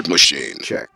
bird machine. Check.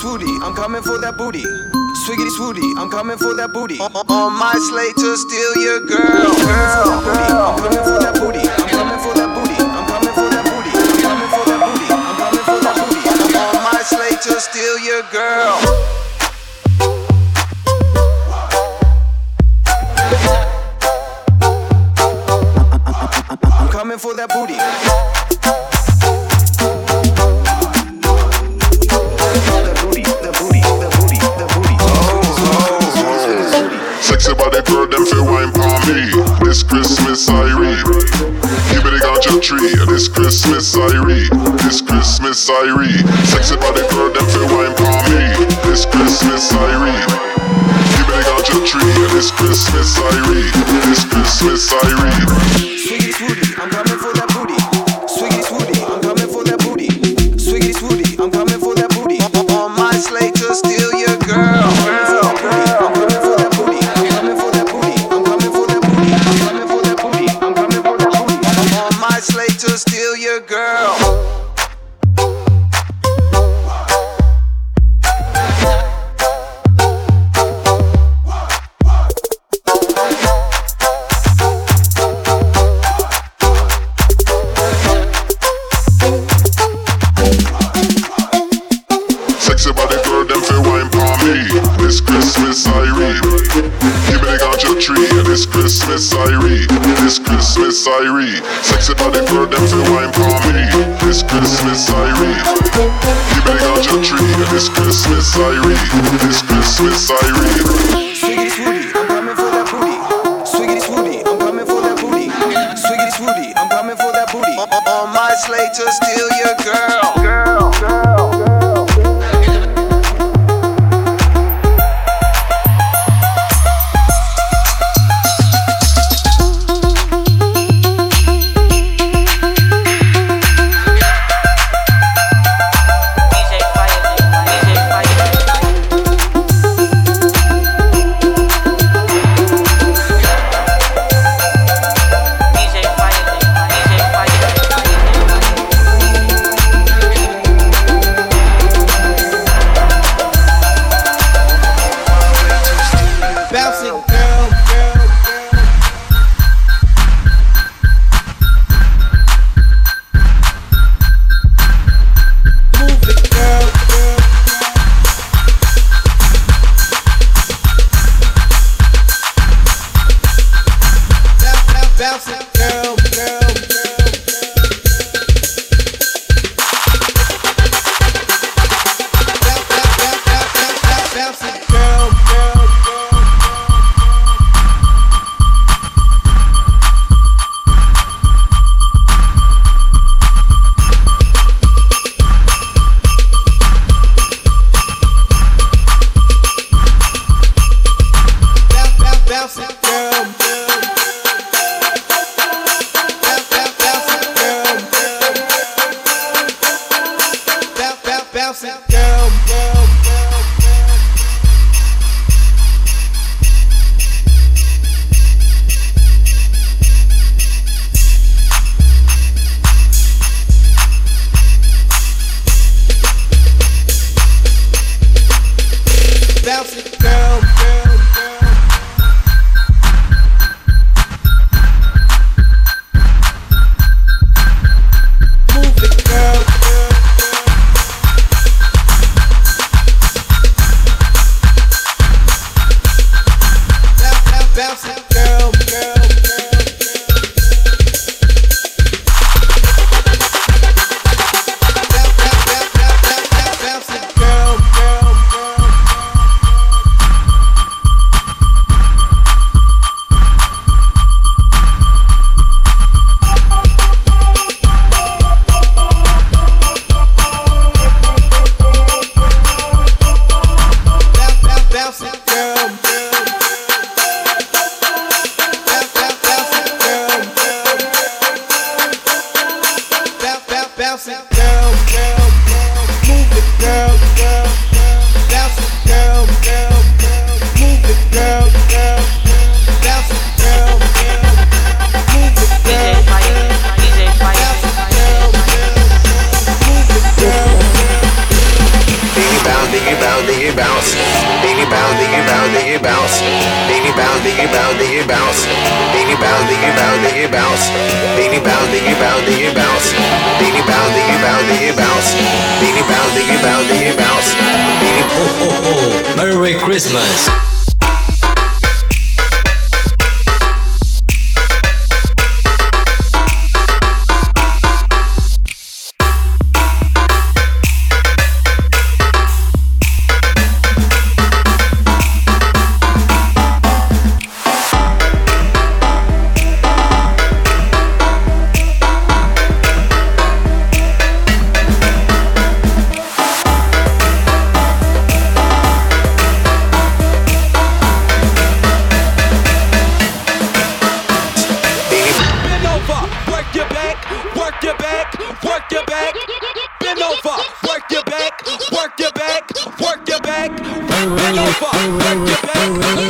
swooty, I'm coming for that booty. Swiggity swooty, I'm coming for that booty. On my slate to steal your girl, girl. I'm coming for that booty. I'm coming for that booty. I'm coming for that booty. I'm coming for that booty. I'm coming for that booty. On my slate to steal your girl. coming for that booty. Christmas I read. This Christmas I read. Sexy body girl, them feel wine for me. This Christmas I read. You better got your tree. This Christmas I read. This Christmas I read. Christmas I read. Sex it out girl, them feel wine for me. This Christmas I read. He beg on your tree. It's Christmas I read. This Christmas I. work your back, work your back, work, back over, work your back.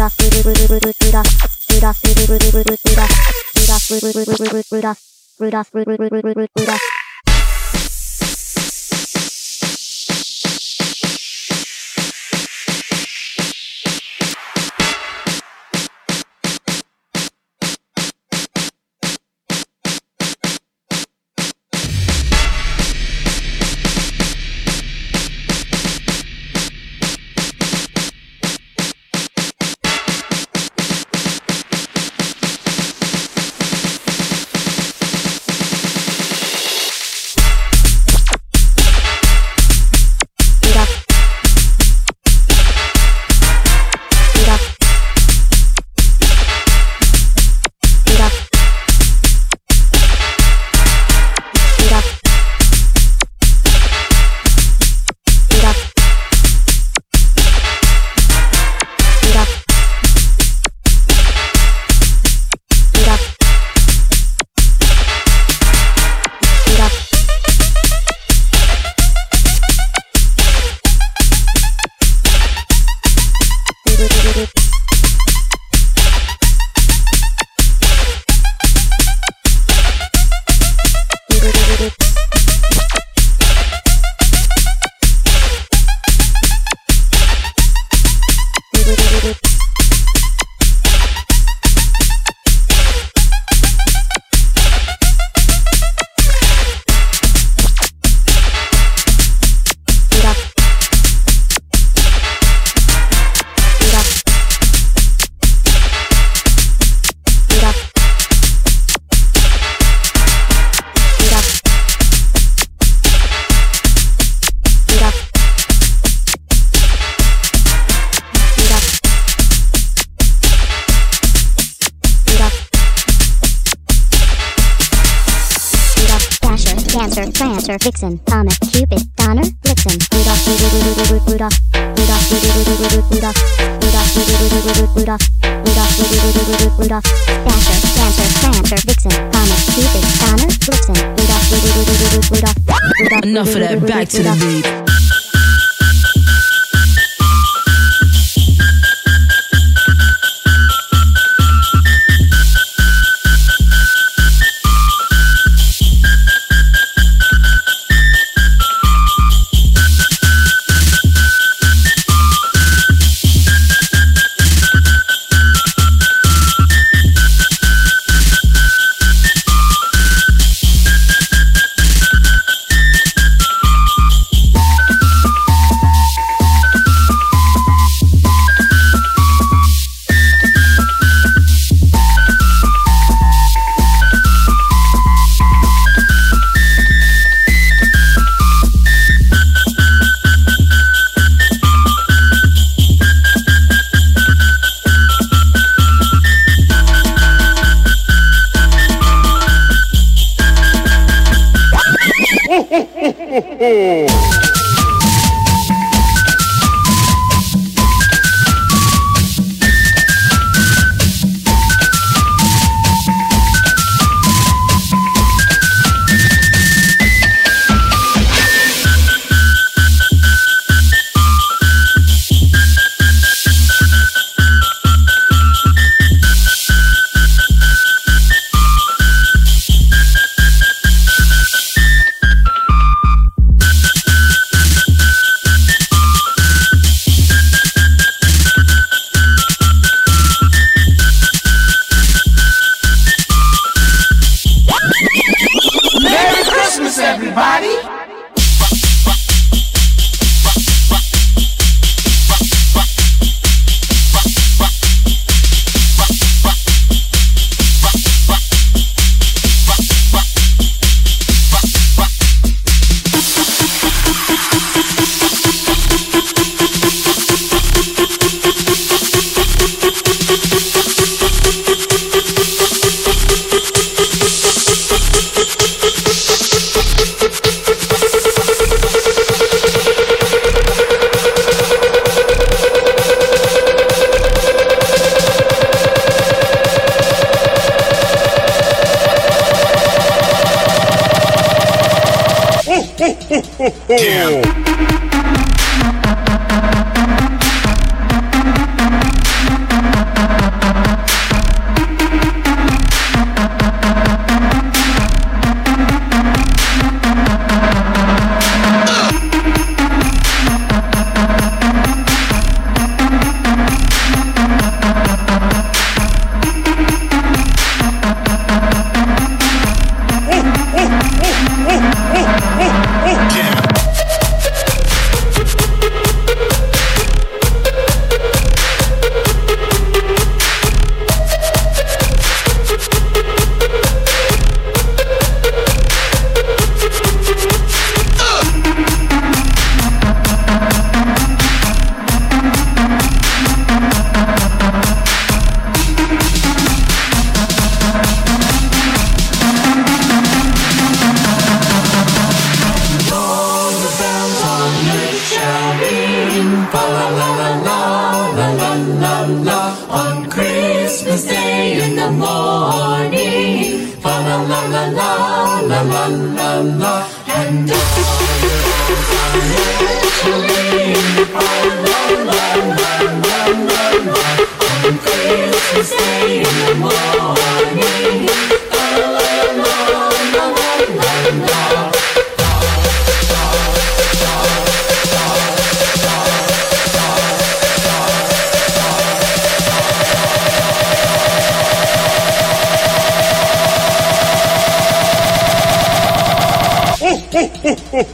Rudolph, Rudolph, Rudolph, Rudolph, Rudolph, Rudolph, Rudolph, Rudolph, Rudolph, Rudolph, Rudolph, Rudolph, Rudolph, Rudolph, Jackson.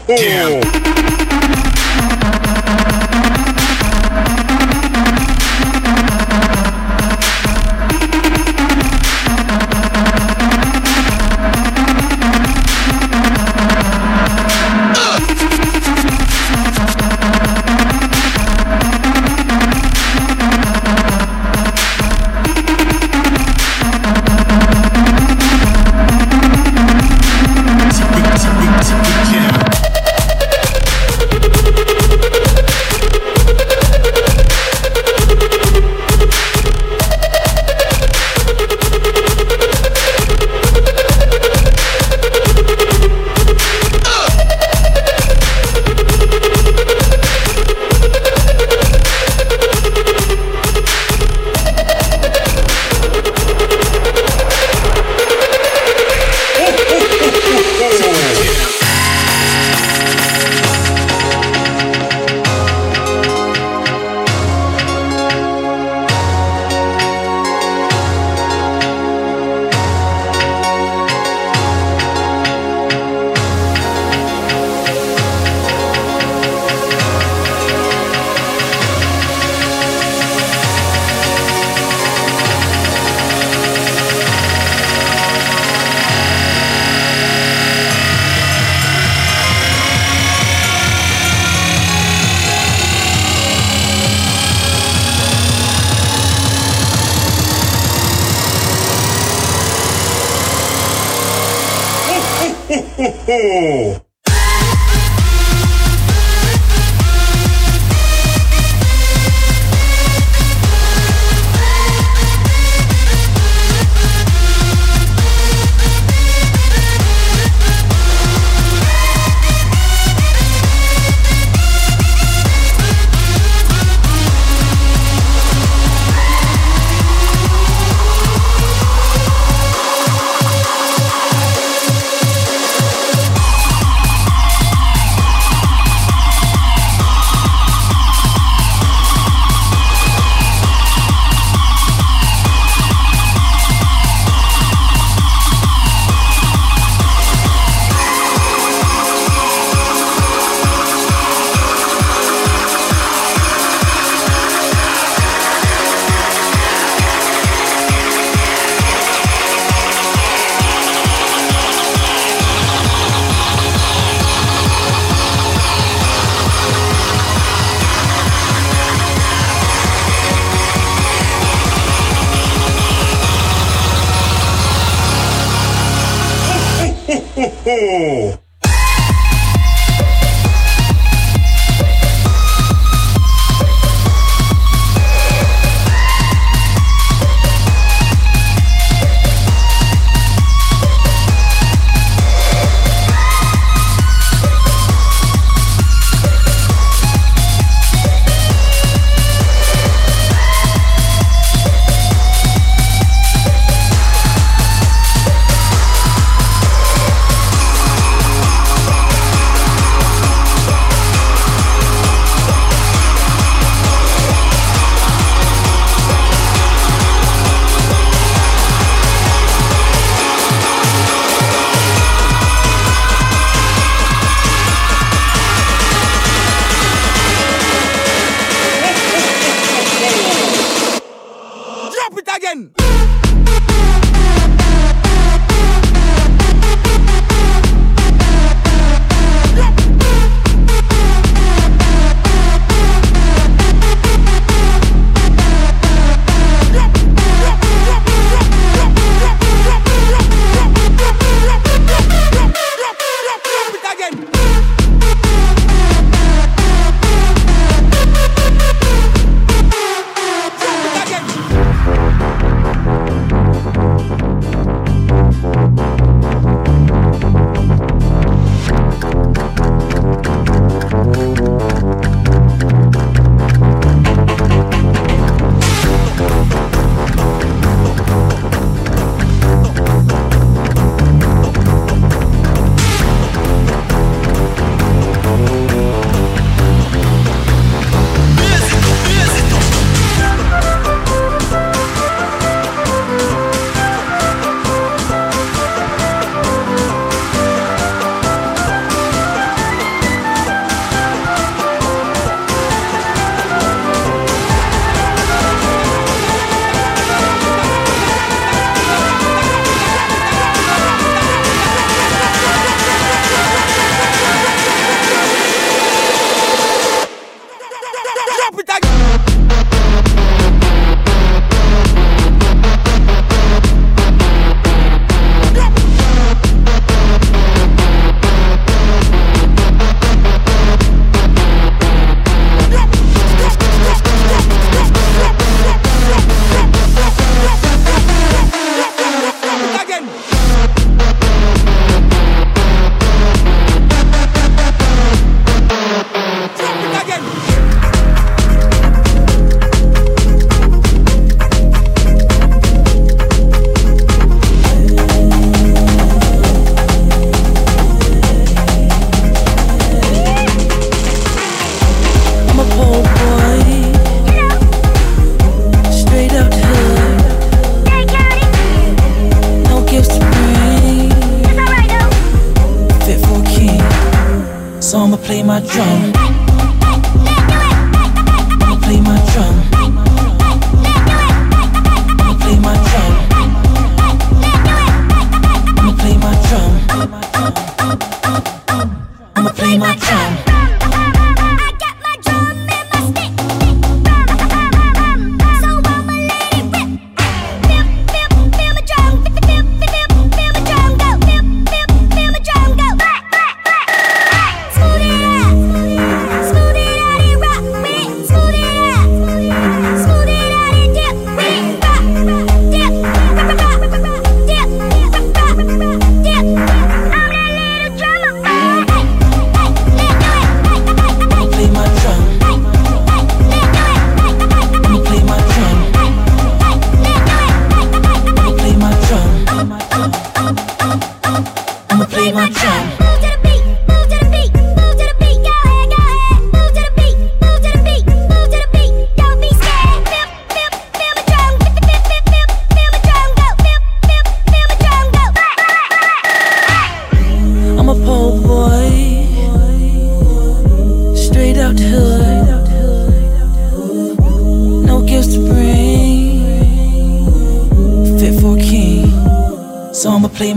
Damn.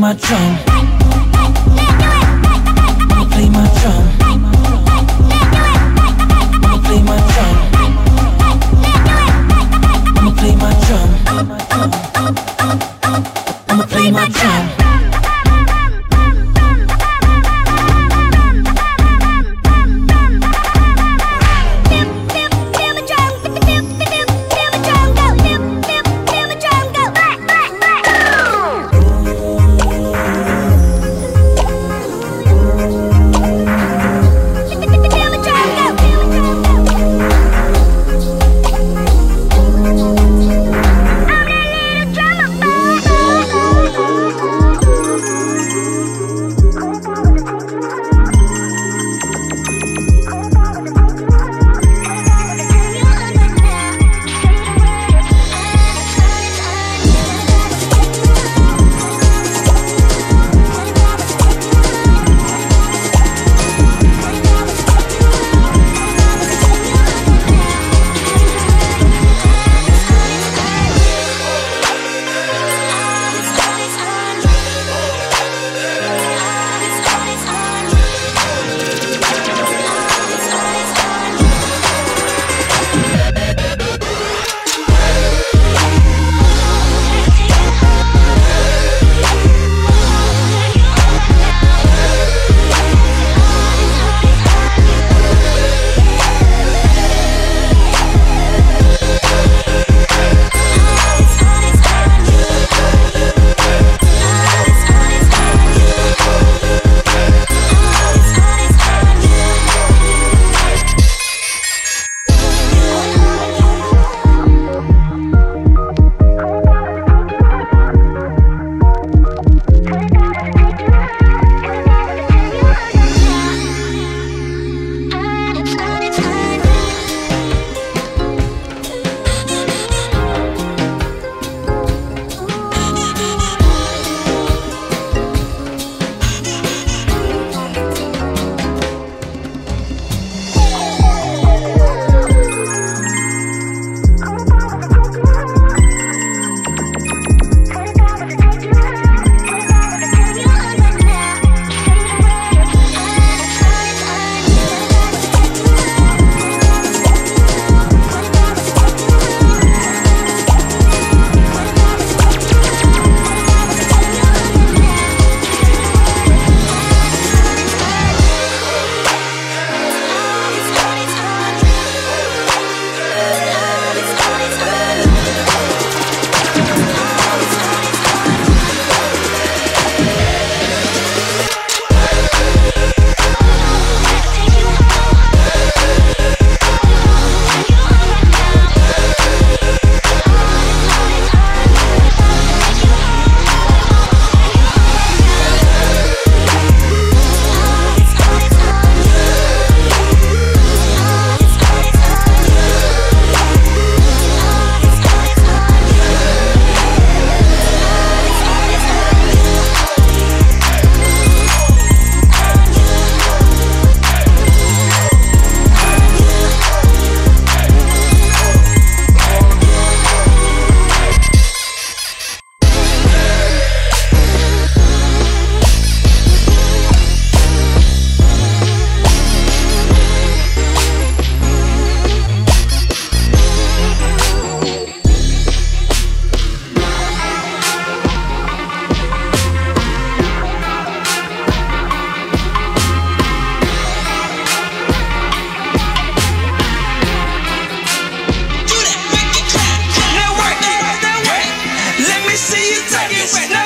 my trunk. see you take it with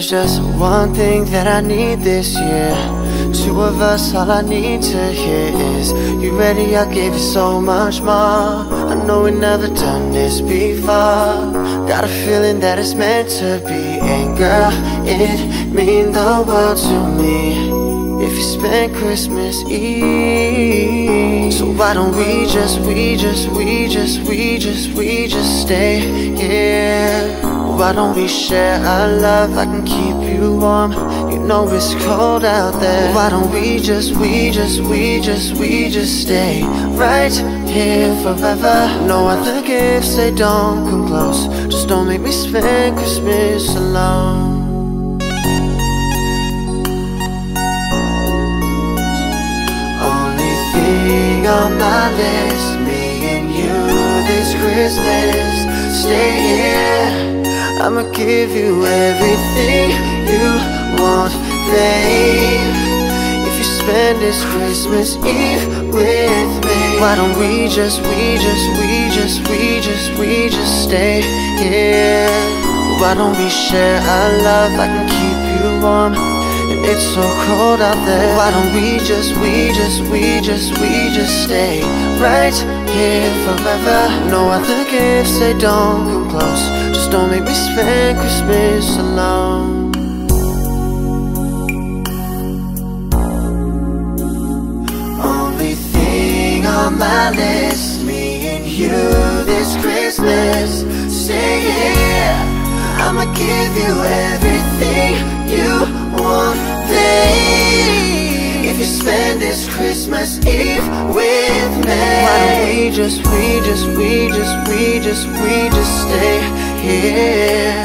There's just one thing that I need this year. Two of us, all I need to hear is You ready? I gave you so much more. I know we never done this before. Got a feeling that it's meant to be. And girl, it mean the world to me. If you spend Christmas Eve So why don't we just, we just, we just, we just, we just stay here Why don't we share our love, I can keep you warm. You know it's cold out there. Why don't we just, we just, we just, we just stay Right here forever? No other gifts, they don't come close. Just don't make me spend Christmas alone. Only thing on my list, me and you this Christmas. Stay here, I'ma give you everything you want, babe. If you spend this Christmas Eve with me, why don't we just, we just, we just, we just, we just stay here? Why don't we share our love? I can keep you warm. And it's so cold out there. Why don't we just, we just, we just, we just stay right here forever? No other gifts, they don't come close. Just don't make me spend Christmas alone. Only thing on my list, me and you this Christmas. Stay here, I'ma give you everything you want, babe. You spend this Christmas Eve with me, why don't we just, we just, we just, we just, we just stay here?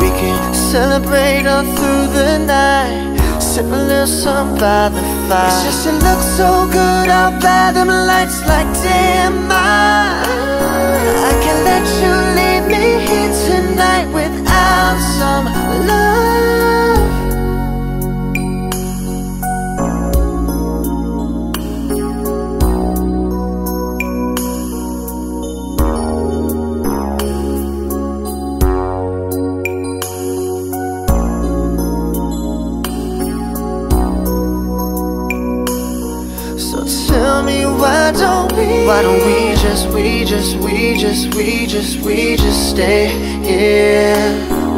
We can celebrate all through the night. Sip a little something by the fire. It's just it looks so good out by them lights like damn I, I can't let you leave me here tonight without some love. Why don't we just, we just, we just, we just, we just stay here?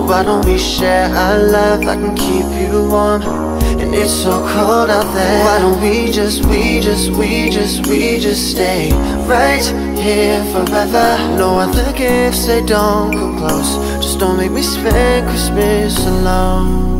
Why don't we share our love, I can keep you warm And it's so cold out there. Why don't we just, we just, we just, we just stay Right here forever? No other gifts, they don't come close. Just don't make me spend Christmas alone